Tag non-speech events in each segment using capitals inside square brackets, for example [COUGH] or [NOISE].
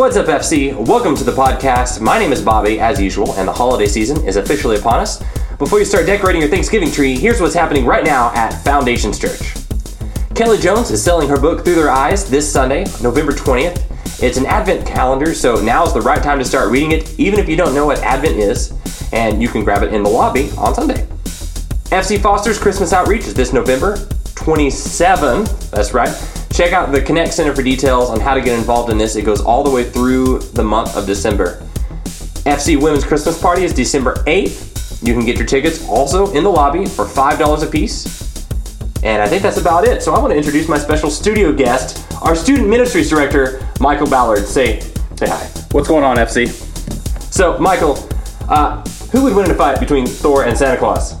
What's up, FC? Welcome to the podcast. My name is Bobby, as usual, and the holiday season is officially upon us. Before you start decorating your Thanksgiving tree, here's what's happening right now at Foundations Church. Kelly Jones is selling her book Through Their Eyes this Sunday, November 20th. It's an Advent calendar, so now is the right time to start reading it, even if you don't know what Advent is, and you can grab it in the lobby on Sunday. FC Foster's Christmas Outreach is this November 27th. That's right. Check out the Connect Center for details on how to get involved in this. It goes all the way through the month of December. FC Women's Christmas Party is December 8th. You can get your tickets also in the lobby for $5 a piece. And I think that's about it. So I want to introduce my special studio guest, our Student Ministries Director, Michael Ballard. Say, say hi. What's going on, FC? So, Michael, uh, who would win in a fight between Thor and Santa Claus?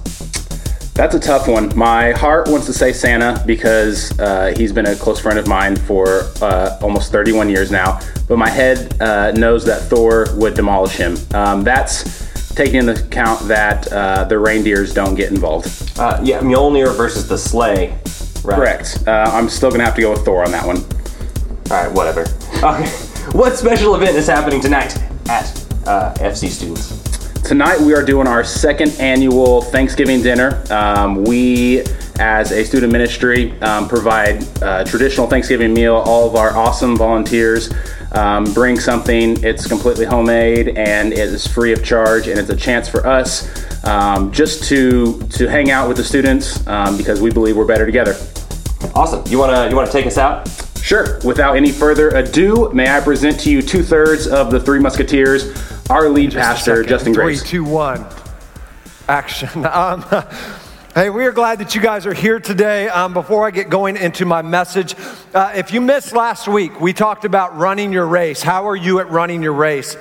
That's a tough one. My heart wants to say Santa because uh, he's been a close friend of mine for uh, almost 31 years now. But my head uh, knows that Thor would demolish him. Um, that's taking into account that uh, the reindeers don't get involved. Uh, yeah, Mjolnir versus the sleigh. Right. Correct. Uh, I'm still gonna have to go with Thor on that one. All right, whatever. [LAUGHS] Okay. What special event is happening tonight at uh, FC Students? Tonight we are doing our second annual Thanksgiving dinner. Um, we, as a student ministry, um, provide a traditional Thanksgiving meal. All of our awesome volunteers um, bring something. It's completely homemade and it is free of charge, and it's a chance for us um, just to to hang out with the students um, because we believe we're better together. Awesome. You wanna you wanna take us out? Sure. Without any further ado, may I present to you two thirds of the Three Musketeers, our lead pastor, Justin Three, Grace. two, one. Action. [LAUGHS] Um, hey, we are glad that you guys are here today. Um, before I get going into my message, uh, if you missed last week, we talked about running your race. How are you at running your race?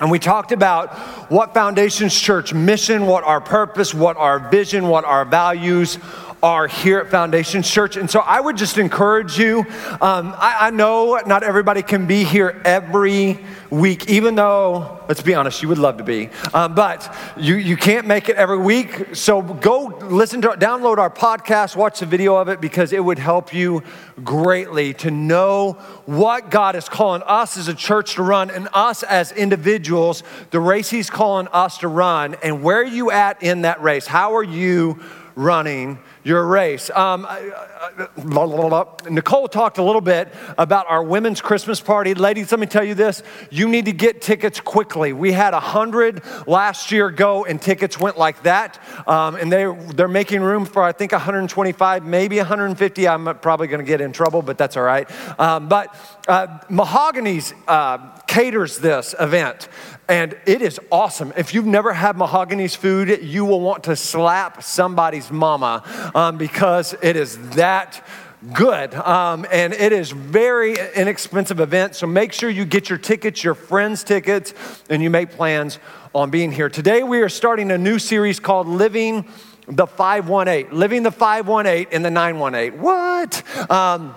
And we talked about what Foundations Church mission, what our purpose, what our vision, what our values are here at Foundation Church. And so I would just encourage you. Um, I, I know not everybody can be here every week, even though, let's be honest, you would love to be. Um, but you, you can't make it every week. So go listen to, download our podcast, watch the video of it because it would help you greatly to know what God is calling us as a church to run and us as individuals, the race He's calling us to run, and where are you at in that race? How are you running your race? Um. Nicole talked a little bit about our women's Christmas party. Ladies, let me tell you this you need to get tickets quickly. We had 100 last year go, and tickets went like that. Um, and they, they're making room for, I think, 125, maybe 150. I'm probably going to get in trouble, but that's all right. Um, but uh, Mahogany's uh, caters this event. And it is awesome. If you've never had Mahogany's food, you will want to slap somebody's mama um, because it is that good. Um, and it is very inexpensive event. So make sure you get your tickets, your friends' tickets, and you make plans on being here. Today we are starting a new series called Living the 518. Living the 518 in the 918. What? Um,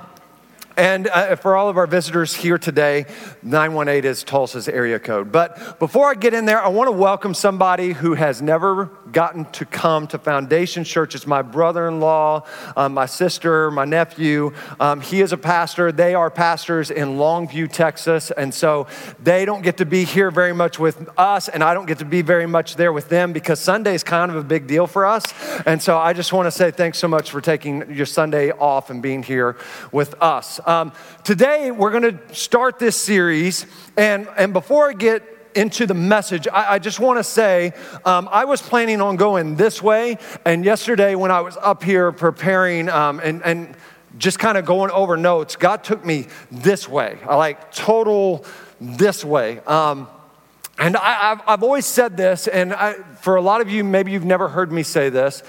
and uh, for all of our visitors here today, 918 is Tulsa's area code. But before I get in there, I want to welcome somebody who has never gotten to come to Foundation Church. It's my brother in law, um, my sister, my nephew. Um, he is a pastor. They are pastors in Longview, Texas. And so they don't get to be here very much with us, and I don't get to be very much there with them because Sunday is kind of a big deal for us. And so I just want to say thanks so much for taking your Sunday off and being here with us. Um, today, we're going to start this series. And, and before I get into the message, I, I just want to say um, I was planning on going this way. And yesterday, when I was up here preparing um, and, and just kind of going over notes, God took me this way, I like total this way. Um, and I, have always said this, and I, for a lot of you, maybe you've never heard me say this,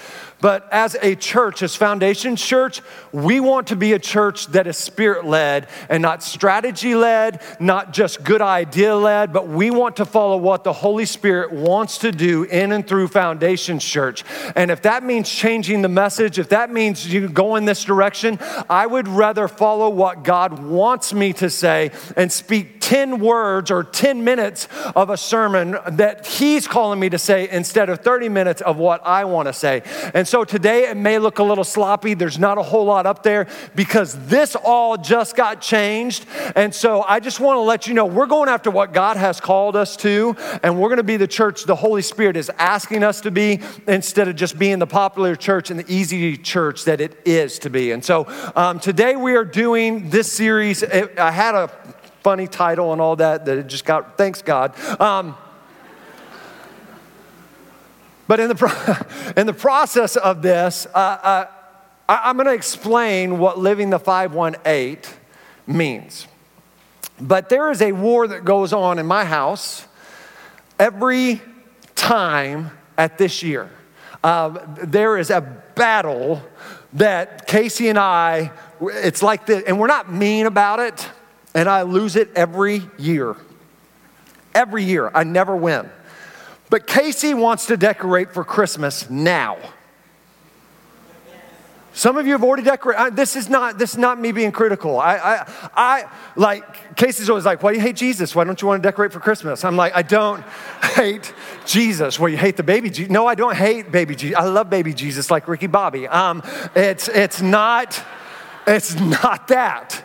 but as a church, as Foundation Church, we want to be a church that is spirit led and not strategy led, not just good idea led, but we want to follow what the Holy Spirit wants to do in and through Foundation Church. And if that means changing the message, if that means you go in this direction, I would rather follow what God wants me to say and speak 10 words or 10 minutes of a sermon that He's calling me to say instead of 30 minutes of what I want to say. And so so today it may look a little sloppy. There's not a whole lot up there because this all just got changed. And so I just want to let you know we're going after what God has called us to, and we're going to be the church the Holy Spirit is asking us to be instead of just being the popular church and the easy church that it is to be. And so um, today we are doing this series. I had a funny title and all that that it just got, thanks God. Um, but in the, pro- [LAUGHS] in the process of this, uh, uh, I- I'm going to explain what living the 518 means. But there is a war that goes on in my house every time at this year. Um, there is a battle that Casey and I, it's like this, and we're not mean about it, and I lose it every year. Every year, I never win. But Casey wants to decorate for Christmas now. Some of you have already decorated. This is not this is not me being critical. I, I, I like Casey's always like, "Why do you hate Jesus? Why don't you want to decorate for Christmas?" I'm like, "I don't hate Jesus. Well, you hate the baby Jesus? No, I don't hate baby Jesus. I love baby Jesus like Ricky Bobby. Um, it's it's not it's not that.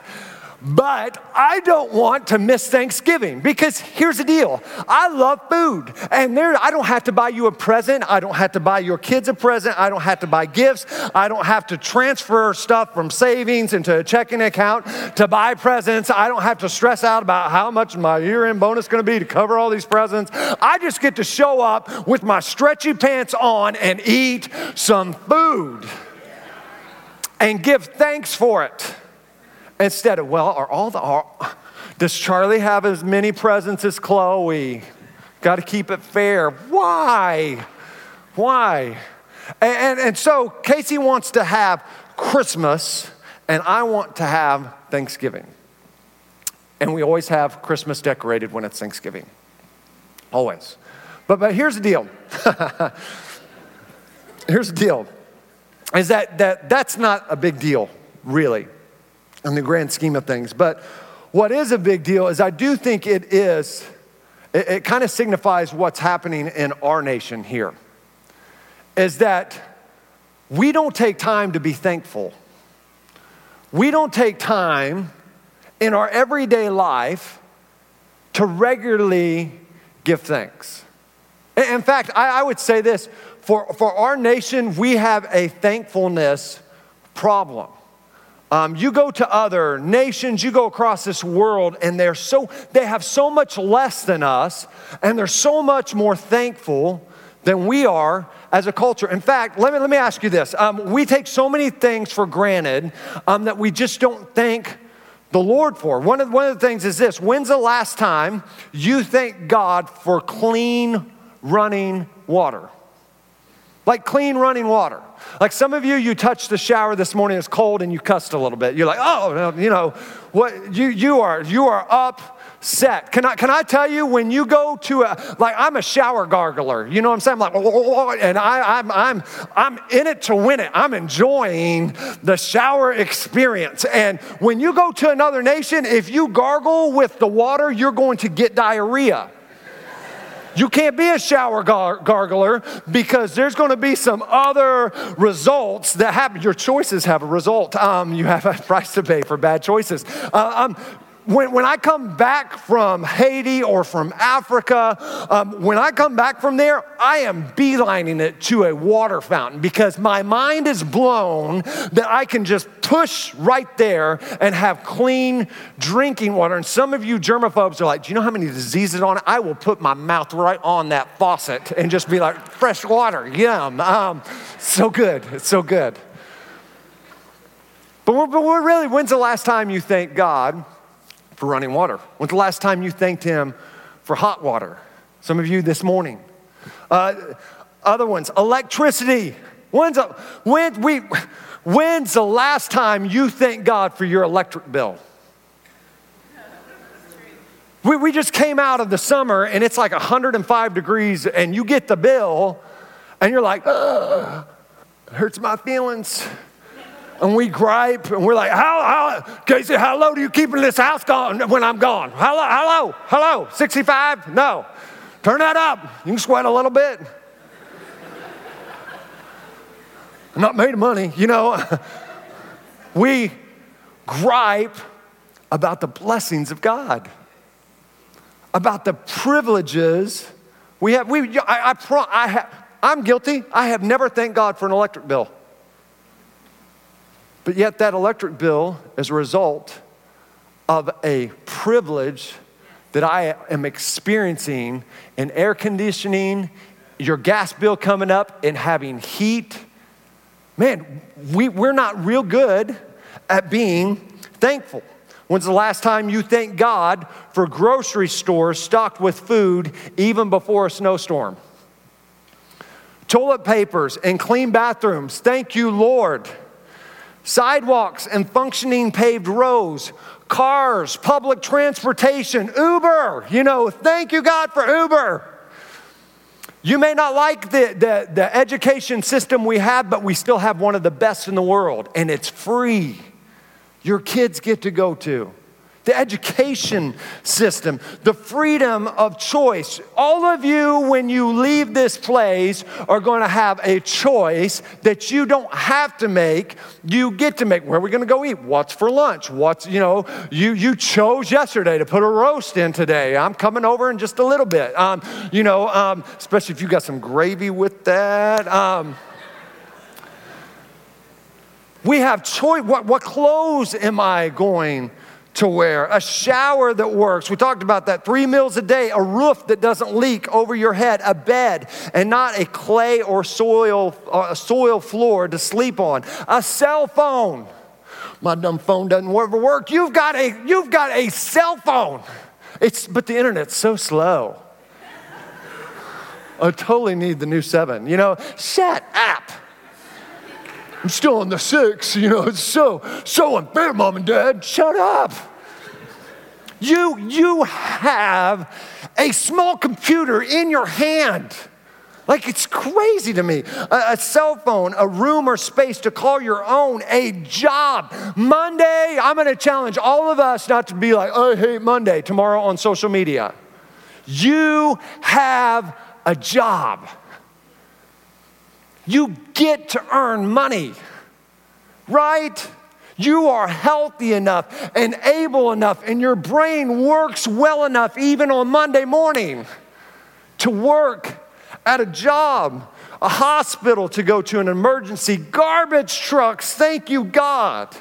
But I don't want to miss Thanksgiving because here's the deal I love food. And there, I don't have to buy you a present. I don't have to buy your kids a present. I don't have to buy gifts. I don't have to transfer stuff from savings into a checking account to buy presents. I don't have to stress out about how much my year end bonus is going to be to cover all these presents. I just get to show up with my stretchy pants on and eat some food and give thanks for it. Instead of, well, are all the, are, does Charlie have as many presents as Chloe? Got to keep it fair. Why? Why? And, and, and so Casey wants to have Christmas, and I want to have Thanksgiving. And we always have Christmas decorated when it's Thanksgiving. Always. But, but here's the deal. [LAUGHS] here's the deal. Is that, that that's not a big deal, really in the grand scheme of things. But what is a big deal is I do think it is, it, it kind of signifies what's happening in our nation here, is that we don't take time to be thankful. We don't take time in our everyday life to regularly give thanks. In fact, I, I would say this for, for our nation, we have a thankfulness problem. Um, you go to other nations, you go across this world, and they're so they have so much less than us, and they're so much more thankful than we are as a culture. In fact, let me let me ask you this: um, we take so many things for granted um, that we just don't thank the Lord for. One of one of the things is this: When's the last time you thank God for clean running water? Like clean running water. Like some of you, you touched the shower this morning, it's cold, and you cussed a little bit. You're like, oh, you know, what you you are you are upset. Can I can I tell you when you go to a like I'm a shower gargler. You know what I'm saying? I'm like, and I, I'm I'm I'm in it to win it. I'm enjoying the shower experience. And when you go to another nation, if you gargle with the water, you're going to get diarrhea. You can't be a shower gar- gargler because there's going to be some other results that happen. Your choices have a result. Um, you have a [LAUGHS] price to pay for bad choices. Uh, um, when, when I come back from Haiti or from Africa, um, when I come back from there, I am beelining it to a water fountain because my mind is blown that I can just push right there and have clean drinking water. And some of you germaphobes are like, do you know how many diseases on it? I will put my mouth right on that faucet and just be like, fresh water, yum. Um, so good, it's so good. But, we're, but we're really, when's the last time you thank God for running water? When's the last time you thanked Him for hot water? Some of you this morning. Uh, other ones, electricity. When's, a, when we, when's the last time you thank God for your electric bill? We, we just came out of the summer and it's like 105 degrees, and you get the bill and you're like, it hurts my feelings and we gripe and we're like, how, how, Casey, how low do you keep in this house gone when I'm gone? How low, hello, 65? No. Turn that up. You can sweat a little bit. [LAUGHS] I'm not made of money, you know. [LAUGHS] we gripe about the blessings of God, about the privileges we have. We, I, I, I have, I'm guilty. I have never thanked God for an electric bill. But yet, that electric bill is a result of a privilege that I am experiencing in air conditioning, your gas bill coming up, and having heat. Man, we, we're not real good at being thankful. When's the last time you thank God for grocery stores stocked with food even before a snowstorm? Toilet papers and clean bathrooms. Thank you, Lord sidewalks and functioning paved roads, cars, public transportation, Uber. You know, thank you, God, for Uber. You may not like the, the, the, education system we have, but we still have one of the best in the world, and it's free. Your kids get to go to the education system, the freedom of choice. All of you, when you leave this place, are going to have a choice that you don't have to make. You get to make. Where are we going to go eat? What's for lunch? What's, you know, you, you chose yesterday to put a roast in today. I'm coming over in just a little bit. Um, you know, um, especially if you got some gravy with that. Um, we have choice. What, what clothes am I going to wear, a shower that works. We talked about that. Three meals a day, a roof that doesn't leak over your head, a bed, and not a clay or soil, uh, a soil floor to sleep on, a cell phone. My dumb phone doesn't ever work. You've got a, you've got a cell phone. It's, but the internet's so slow. I totally need the new seven. You know, shut up. I'm still on the six. You know, it's so, so unfair, mom and dad. Shut up. You, you have a small computer in your hand. Like it's crazy to me. A, a, cell phone, a room or space to call your own, a job. Monday, I'm gonna challenge all of us not to be like, I hate Monday tomorrow on social media. You have a job. You get to earn money, right? You are healthy enough and able enough, and your brain works well enough, even on Monday morning, to work at a job, a hospital to go to, an emergency, garbage trucks, thank you, God.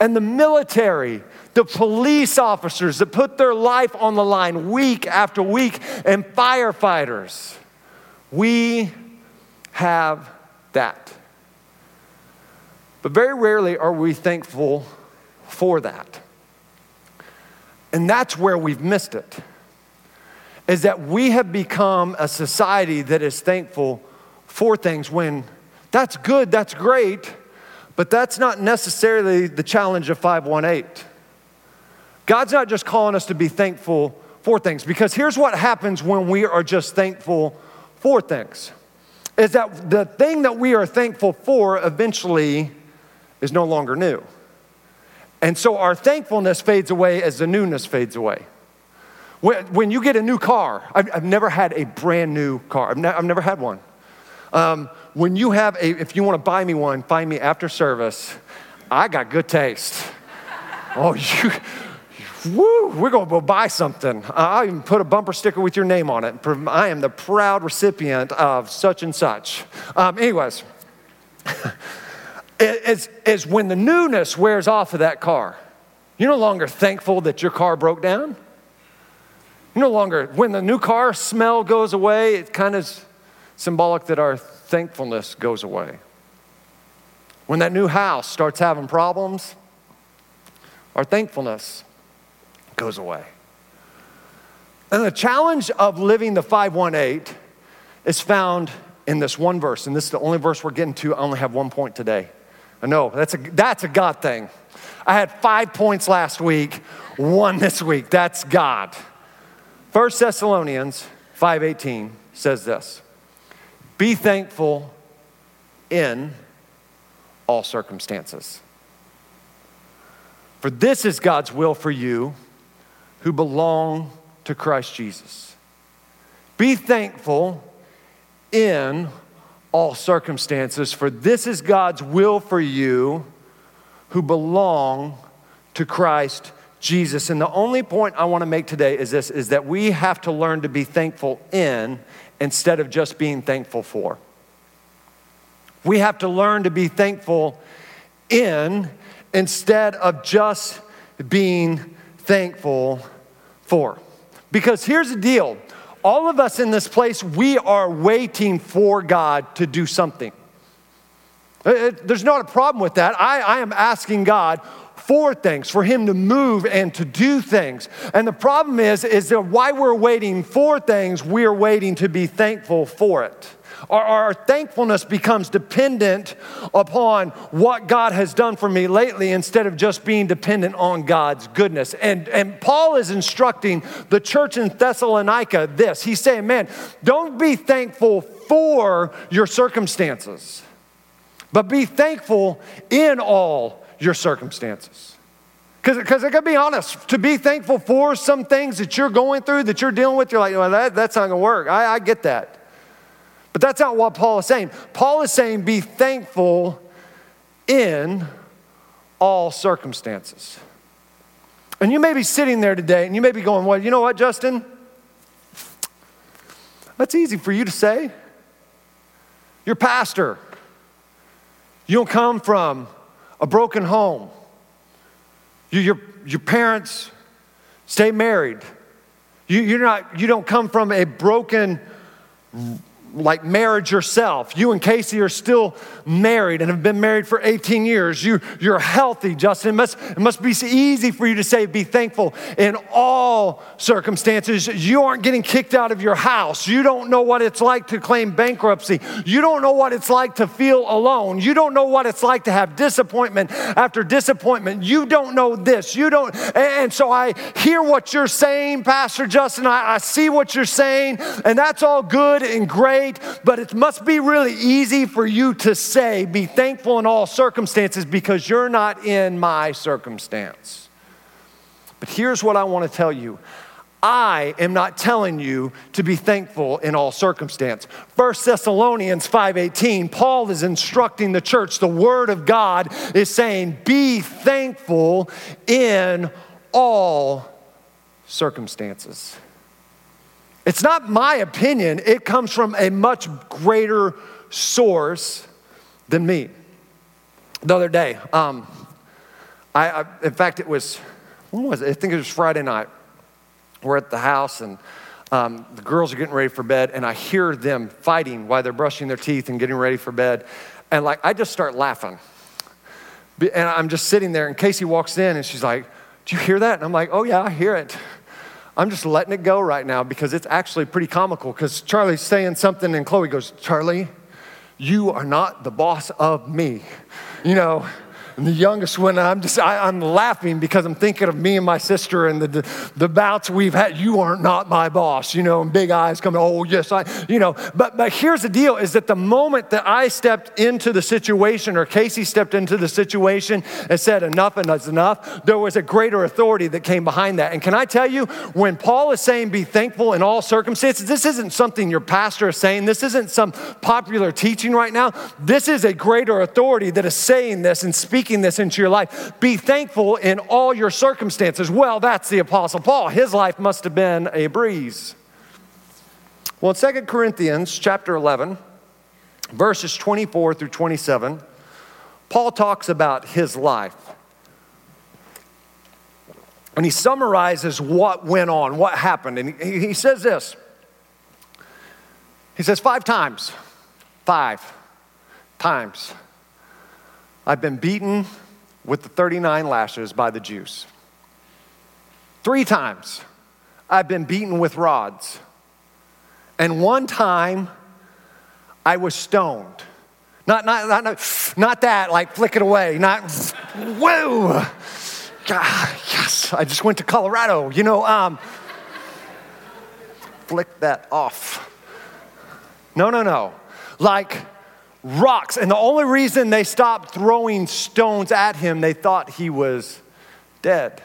And the military, the police officers that put their life on the line week after week, and firefighters. We have that. But very rarely are we thankful for that. And that's where we've missed it. Is that we have become a society that is thankful for things when that's good, that's great, but that's not necessarily the challenge of 518. God's not just calling us to be thankful for things, because here's what happens when we are just thankful for things is that the thing that we are thankful for eventually is no longer new. And so our thankfulness fades away as the newness fades away. When, when you get a new car, I've, I've never had a brand new car, I've, ne- I've never had one. Um, when you have a, if you want to buy me one, find me after service. I got good taste. oh, [LAUGHS] you, Woo, we're going to go buy something. I'll even put a bumper sticker with your name on it. I am the proud recipient of such and such. Um, anyways, [LAUGHS] it's, it's when the newness wears off of that car. You're no longer thankful that your car broke down. You're no longer, when the new car smell goes away, it's kind of symbolic that our thankfulness goes away. When that new house starts having problems, our thankfulness goes away. And the challenge of living the 518 is found in this one verse, and this is the only verse we're getting to. I only have one point today. I know that's a, that's a God thing. I had five points last week, one this week. That's God. 1 Thessalonians 5:18 says this. Be thankful in all circumstances. For this is God's will for you who belong to Christ Jesus. Be thankful in all circumstances, for this is God's will for you who belong to Christ Jesus. And the only point I want to make today is this is that we have to learn to be thankful in instead of just being thankful for. We have to learn to be thankful in instead of just being thankful for. Because here's the deal all of us in this place, we are waiting for God to do something. Uh, uh, there's not a problem with that. I, I am asking God for things, for him to move and to do things. And the problem is, is that why we're waiting for things, we're waiting to be thankful for it. Our, our, thankfulness becomes dependent upon what God has done for me lately instead of just being dependent on God's goodness. And, and Paul is instructing the church in Thessalonica this. He's saying, man, don't be thankful for your circumstances, but be thankful in all your circumstances. Because I gotta be honest, to be thankful for some things that you're going through, that you're dealing with, you're like, well, that, that's not gonna work. I, I get that. But that's not what Paul is saying. Paul is saying, be thankful in all circumstances. And you may be sitting there today and you may be going, well, you know what, Justin? That's easy for you to say. You're pastor. You don't come from a broken home. You, your, your parents stay married. You, you're not, you don't come from a broken like marriage yourself. You and Casey are still married and have been married for 18 years. You, you're healthy, Justin. It must, it must be easy for you to say, be thankful in all circumstances. You aren't getting kicked out of your house. You don't know what it's like to claim bankruptcy. You don't know what it's like to feel alone. You don't know what it's like to have disappointment after disappointment. You don't know this. You don't. And so I hear what you're saying, Pastor Justin. I, I see what you're saying, and that's all good and great great, but it must be really easy for you to say, be thankful in all circumstances because you're not in my circumstance. But here's what I want to tell you. I am not telling you to be thankful in all circumstance. 1 Thessalonians 5:18, Paul is instructing the church. The word of God is saying, "Be thankful in all circumstances." It's not my opinion, it comes from a much greater source than me. The other day, um, I, I, in fact, it was, when was it? I think it was Friday night. We're at the house and um, the girls are getting ready for bed, and I hear them fighting while they're brushing their teeth and getting ready for bed. And like, I just start laughing. And I'm just sitting there, and Casey walks in and she's like, Do you hear that? And I'm like, Oh, yeah, I hear it. I'm just letting it go right now because it's actually pretty comical. Because Charlie's saying something, and Chloe goes, Charlie, you are not the boss of me. You know, and the youngest one, I'm just, I, am laughing because I'm thinking of me and my sister and the, the, the, bouts we've had. You are not my boss, you know, and big eyes coming, oh, yes, I, you know. But, but here's the deal is that the moment that I stepped into the situation or Casey stepped into the situation and said enough and is enough, there was a greater authority that came behind that. And can I tell you, when Paul is saying be thankful in all circumstances, this isn't something your pastor is saying. This isn't some popular teaching right now. This is a greater authority that is saying this and speaking speaking this into your life. Be thankful in all your circumstances. Well, that's the Apostle Paul. His life must have been a breeze. Well, in 2 Corinthians chapter 11, verses 24 through 27, Paul talks about his life. And he summarizes what went on, what happened. And he, he says this He says, Five times, five times, I've been beaten with the 39 lashes by the Jews. Three times, I've been beaten with rods. And one time, I was stoned. Not, not, not, not that, like flick it away, not, whoa. God, yes, I just went to Colorado, you know, um, flick that off. No, no, no. Like rocks. And the only reason they stopped throwing stones at him, they thought he was dead.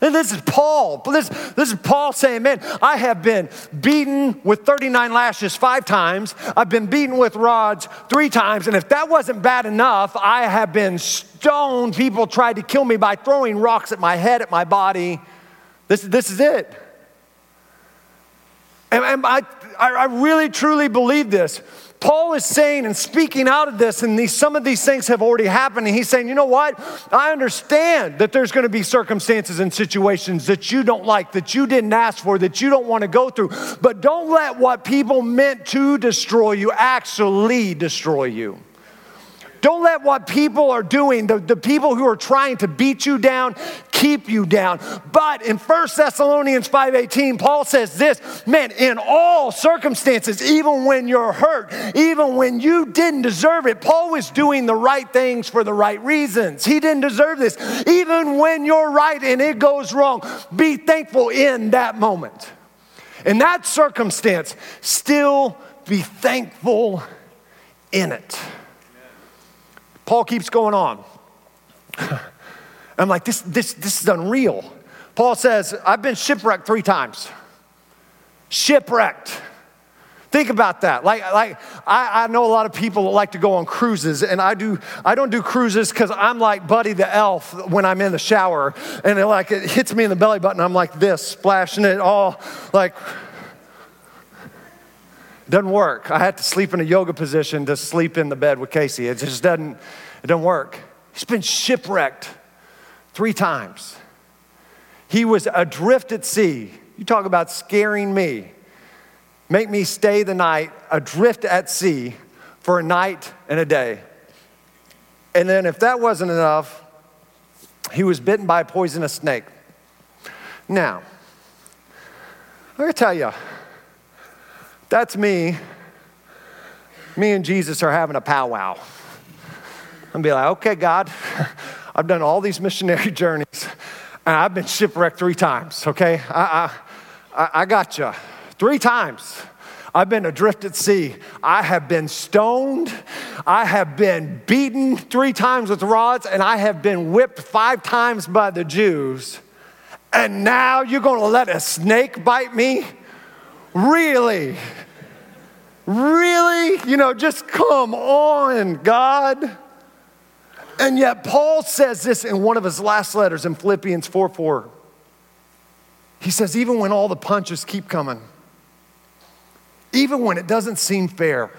And this is Paul. This, this is Paul saying, Man, I have been beaten with 39 lashes five times. I've been beaten with rods three times. And if that wasn't bad enough, I have been stoned. People tried to kill me by throwing rocks at my head, at my body. This, this is it. And, and I, I really, truly believe this. Paul is saying and speaking out of this, and these, some of these things have already happened. And he's saying, you know what? I understand that there's going to be circumstances and situations that you don't like, that you didn't ask for, that you don't want to go through. But don't let what people meant to destroy you actually destroy you. Don't let what people are doing, the, the people who are trying to beat you down, keep you down. But in 1 Thessalonians 5:18, Paul says this, man, in all circumstances, even when you're hurt, even when you didn't deserve it, Paul was doing the right things for the right reasons. He didn't deserve this. Even when you're right and it goes wrong, be thankful in that moment. In that circumstance, still be thankful in it. Paul keeps going on. I'm like, this, this, this is unreal. Paul says, I've been shipwrecked three times. Shipwrecked. Think about that. Like, like I, I know a lot of people that like to go on cruises, and I do. I don't do cruises because I'm like Buddy the Elf when I'm in the shower, and it like it hits me in the belly button. I'm like this, splashing it all, like doesn't work. I had to sleep in a yoga position to sleep in the bed with Casey. It just doesn't, it doesn't work. He's been shipwrecked three times. He was adrift at sea. You talk about scaring me. Make me stay the night adrift at sea for a night and a day. And then, if that wasn't enough, he was bitten by a poisonous snake. Now, I'm gonna tell you, that's me. Me and Jesus are having a powwow. And be like, okay, God, [LAUGHS] I've done all these missionary [LAUGHS] journeys and I've been shipwrecked three times, okay? I, I, I got you. Three times. I've been adrift at sea. I have been stoned. I have been beaten three times with rods, and I have been whipped five times by the Jews. And now you're gonna let a snake bite me? Really? Really? You know, just come on, God. And yet, Paul says this in one of his last letters in Philippians 4 4. He says, even when all the punches keep coming, even when it doesn't seem fair,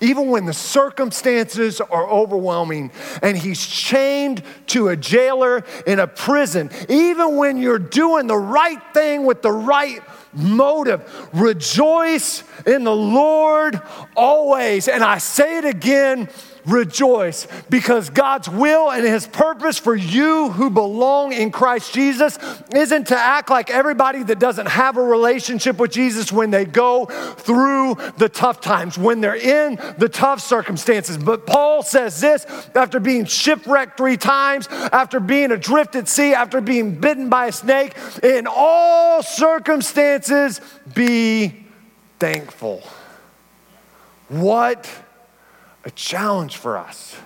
even when the circumstances are overwhelming and he's chained to a jailer in a prison, even when you're doing the right thing with the right motive, rejoice in the Lord always. And I say it again rejoice because God's will and His purpose for you who belong in Christ Jesus isn't to act like everybody that doesn't have a relationship with Jesus when they go through the tough times, when they're in the tough circumstances. But Paul says this after being shipwrecked three times, after being adrift at sea, after being bitten by a snake, in all circumstances, be thankful. What? A challenge for us.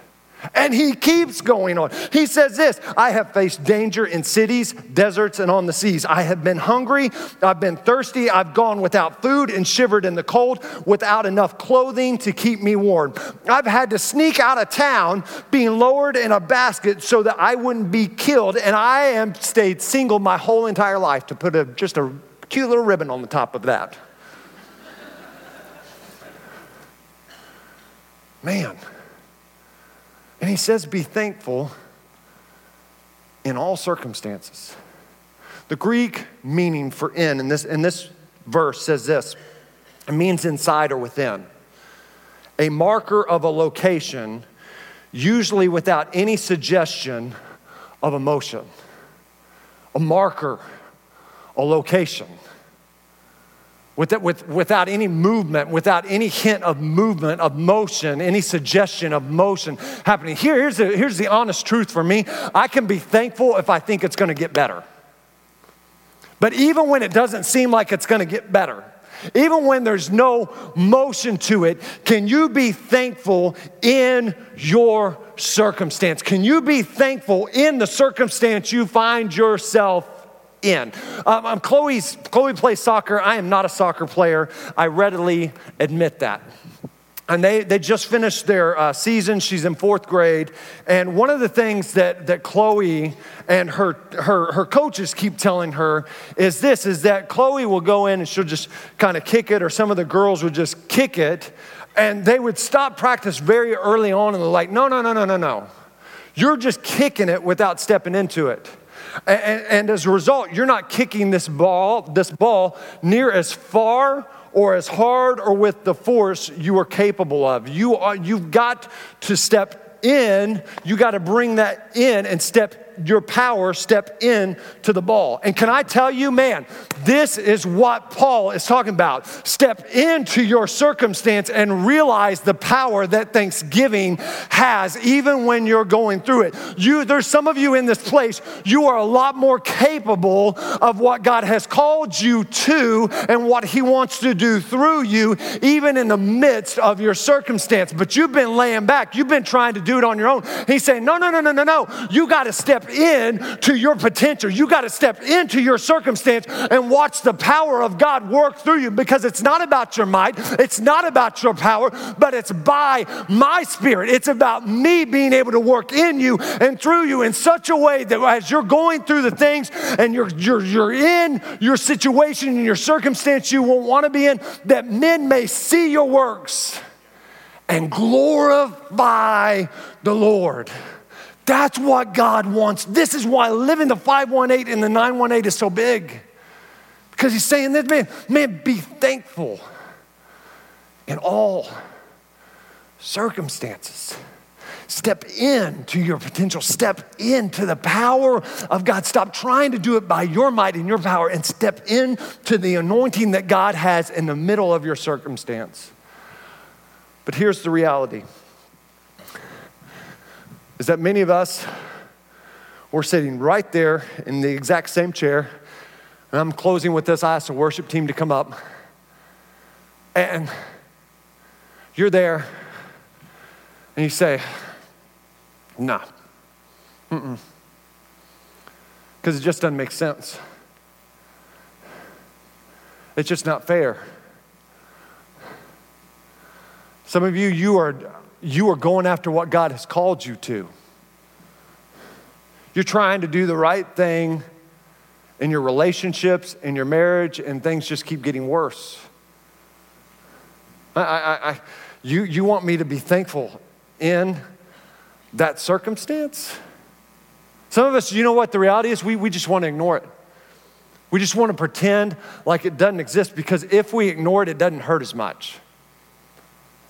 And he keeps going on. He says this I have faced danger in cities, deserts, and on the seas. I have been hungry, I've been thirsty, I've gone without food and shivered in the cold without enough clothing to keep me warm. I've had to sneak out of town being lowered in a basket so that I wouldn't be killed. And I am stayed single my whole entire life to put a, just a cute little ribbon on the top of that. Man. And he says, Be thankful in all circumstances. The Greek meaning for in in this, in this verse says this it means inside or within. A marker of a location, usually without any suggestion of emotion. A marker, a location with, with, without any movement, without any hint of movement, of motion, any suggestion of motion happening. Here, here's, the, here's the honest truth for me I can be thankful if I think it's gonna get better. But even when it doesn't seem like it's gonna get better, even when there's no motion to it, can you be thankful in your circumstance? Can you be thankful in the circumstance you find yourself in. Um, Chloe's, Chloe plays soccer. I am not a soccer player. I readily admit that. And they, they just finished their uh, season. She's in fourth grade. And one of the things that, that Chloe and her, her, her coaches keep telling her is this, is that Chloe will go in and she'll just kind of kick it, or some of the girls would just kick it. And they would stop practice very early on and they're like, no, no, no, no, no, no. You're just kicking it without stepping into it. And, and as a result, you're not kicking this ball, this ball near as far or as hard or with the force you are capable of. You are, you've got to step in, you got to bring that in and step your power step in to the ball. And can I tell you, man, this is what Paul is talking about. Step into your circumstance and realize the power that thanksgiving has, even when you're going through it. You, there's some of you in this place, you are a lot more capable of what God has called you to and what He wants to do through you, even in the midst of your circumstance. But you've been laying back, you've been trying to do it on your own. He's saying, no, no, no, no, no, no. You got to step in to your potential. You got to step into your circumstance and watch the power of God work through you because it's not about your might, it's not about your power, but it's by my spirit. It's about me being able to work in you and through you in such a way that as you're going through the things and you're, you're, you're in your situation and your circumstance you won't want to be in, that men may see your works and glorify the Lord. That's what God wants. This is why living the 518 and the 918 is so big. Because he's saying this, man, man, be thankful in all circumstances. Step into your potential. Step into the power of God. Stop trying to do it by your might and your power and step into the anointing that God has in the middle of your circumstance. But here's the reality is that many of us were sitting right there in the exact same chair. And I'm closing with this. I asked the worship team to come up. And you're there, and you say, nah, mm Because it just doesn't make sense. It's just not fair. Some of you, you are you are going after what God has called you to. You're trying to do the right thing in your relationships, in your marriage, and things just keep getting worse. I, I, I, you, you want me to be thankful in that circumstance? Some of us, you know what the reality is? We, we just want to ignore it. We just want to pretend like it doesn't exist because if we ignore it, it doesn't hurt as much.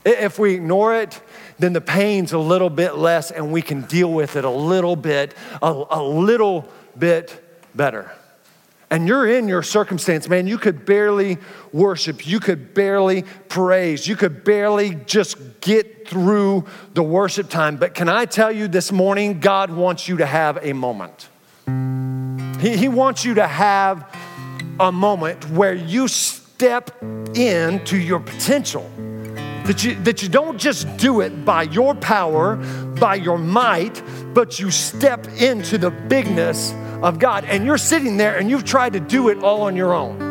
If we ignore it, then the pain's a little bit less and we can deal with it a little bit, a, a little bit better. And you're in your circumstance, man, you could barely worship, you could barely praise, you could barely just get through the worship time. But can I tell you this morning, God wants you to have a moment. He, he wants you to have a moment where you step into your potential that you, that you don't just do it by your power, by your might, but you step into the bigness of God. And you're sitting there and you've tried to do it all on your own.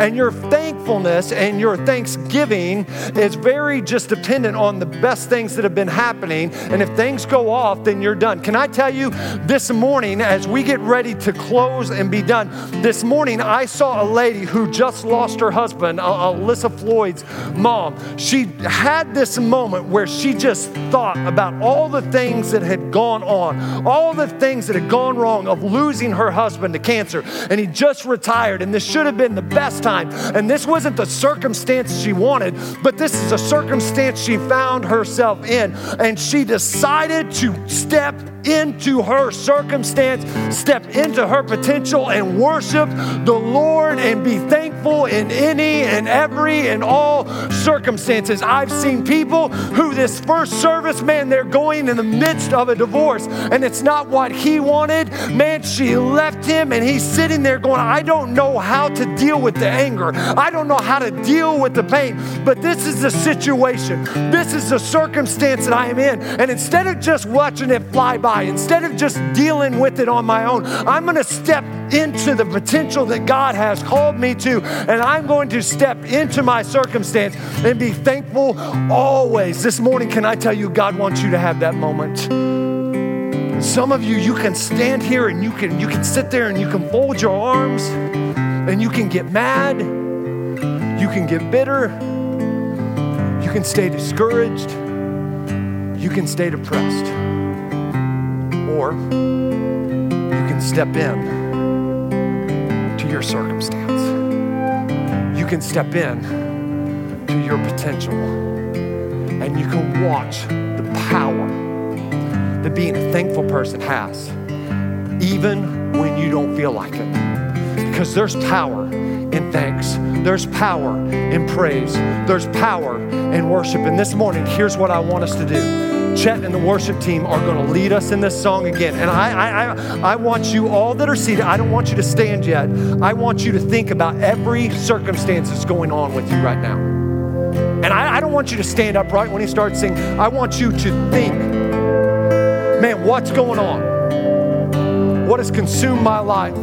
And your thankfulness and your thanksgiving is very just dependent on the best things that have been happening. And if things go off, then you're done. Can I tell you this morning, as we get ready to close and be done, this morning I saw a lady who just lost her husband, uh, Alyssa Floyd's mom. She had this moment where she just thought about all the things that had gone on, all the things that had gone wrong of losing her husband to cancer. And he just retired, and this should have been the best time time. And this wasn't the circumstance she wanted, but this is a circumstance she found herself in. And she decided to step into her circumstance, step into her potential, and worship the Lord and be thankful in any and every and all circumstances. I've seen people who, this first service, man, they're going in the midst of a divorce, and it's not what he wanted. Man, she left him, and he's sitting there going, I don't know how to deal with the anger. I don't know how to deal with the pain, but this is the situation. This is the circumstance that I am in. And instead of just watching it fly by. Instead of just dealing with it on my own, I'm going to step into the potential that God has called me to, and I'm going to step into my circumstance and be thankful always. This morning, can I tell you, God wants you to have that moment. Some of you, you can stand here and you can you can sit there and you can fold your arms and you can get mad, you can get bitter, you can stay discouraged, you can stay depressed. Or you can step in to your circumstance. You can step in to your potential. And you can watch the power that being a thankful person has, even when you don't feel like it. Because there's power in thanks. There's power in praise. There's power in worship. And this morning, here's what I want us to do. Chet and the worship team are going to lead us in this song again. And I, I, I, I want you all that are seated, I don't want you to stand yet. I want you to think about every circumstance that's going on with you right now. And I, I don't want you to stand up right when he starts singing. I want you to think, man, what's going on? What has consumed my life?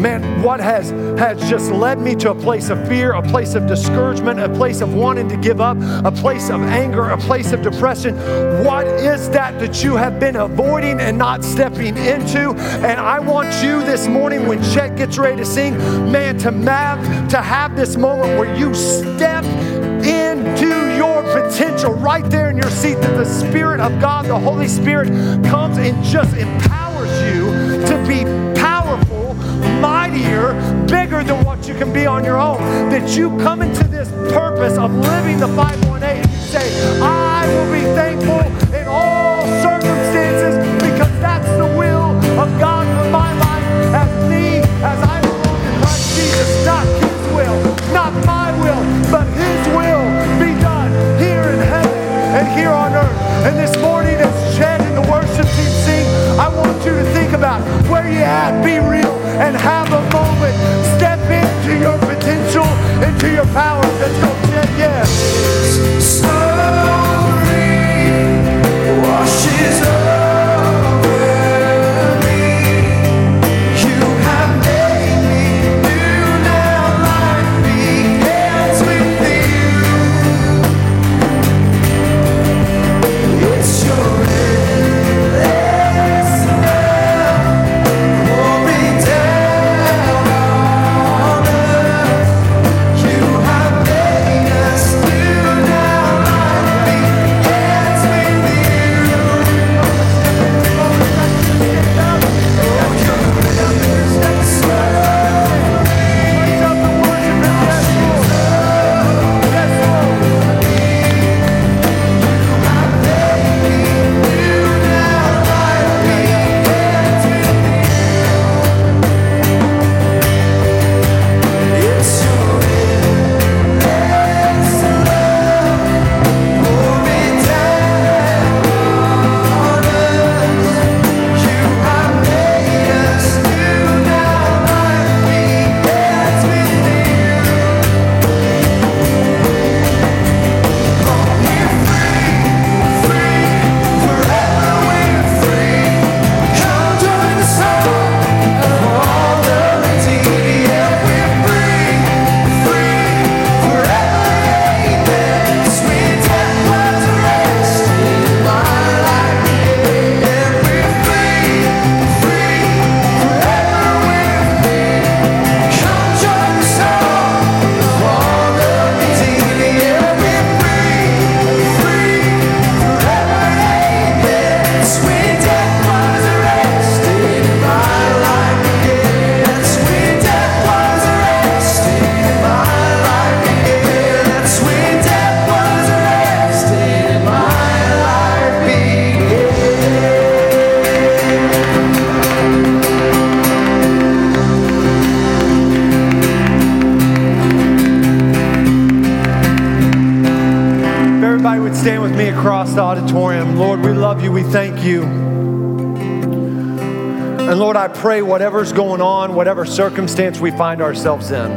Man, what has, has just led me to a place of fear, a place of discouragement, a place of wanting to give up, a place of anger, a place of depression. What is that that you have been avoiding and not stepping into? And I want you this morning when Chet gets ready to sing, man, to have, to have this moment where you step into your potential right there in your seat, that the Spirit of God, the Holy Spirit, comes and just empowers you to be bigger than what you can be on your own. That you come into this purpose of living the 518 and you say, I will be thankful in all circumstances because that's the will of God for my life as me, as I belong to Christ Jesus. Not His will, not my will, but His will be done here in heaven and here on earth. And this morning, as Chet and the worship team sing, I want you to think about where you at, be real, and have a moment. Across the auditorium. Lord, we love you. We thank you. And Lord, I pray whatever's going on, whatever circumstance we find ourselves in,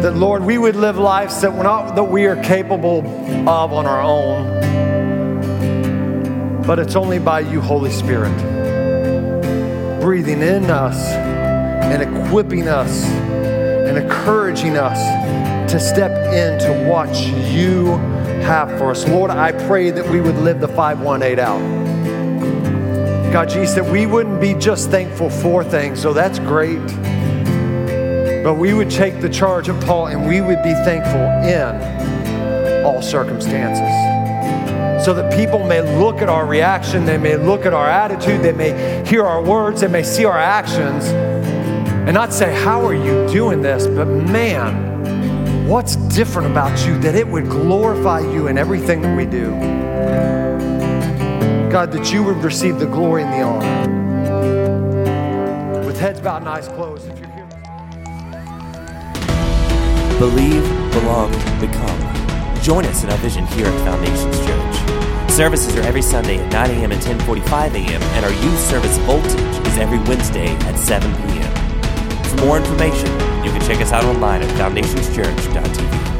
that Lord, we would live lives that we're not that we are capable of on our own, but it's only by you, Holy Spirit, breathing in us and equipping us and encouraging us to step into what you have for us. Lord, I pray that we would live the 518 out. God, Jesus, that we wouldn't be just thankful for things, so that's great. But we would take the charge of Paul and we would be thankful in all circumstances. So that people may look at our reaction, they may look at our attitude, they may hear our words, they may see our actions, and not say, How are you doing this? But man, what's different about you that it would glorify you in everything that we do? God, that you would receive the glory and the honor. With heads bowed and eyes closed, if you're here. Believe, belong, become. Join us in our vision here at Foundations Church. Services are every Sunday at 9 a.m. and 10:45 a.m., and our youth service Voltage is every Wednesday at 7 p.m. For more information, you can check us out online at foundationschurch.tv.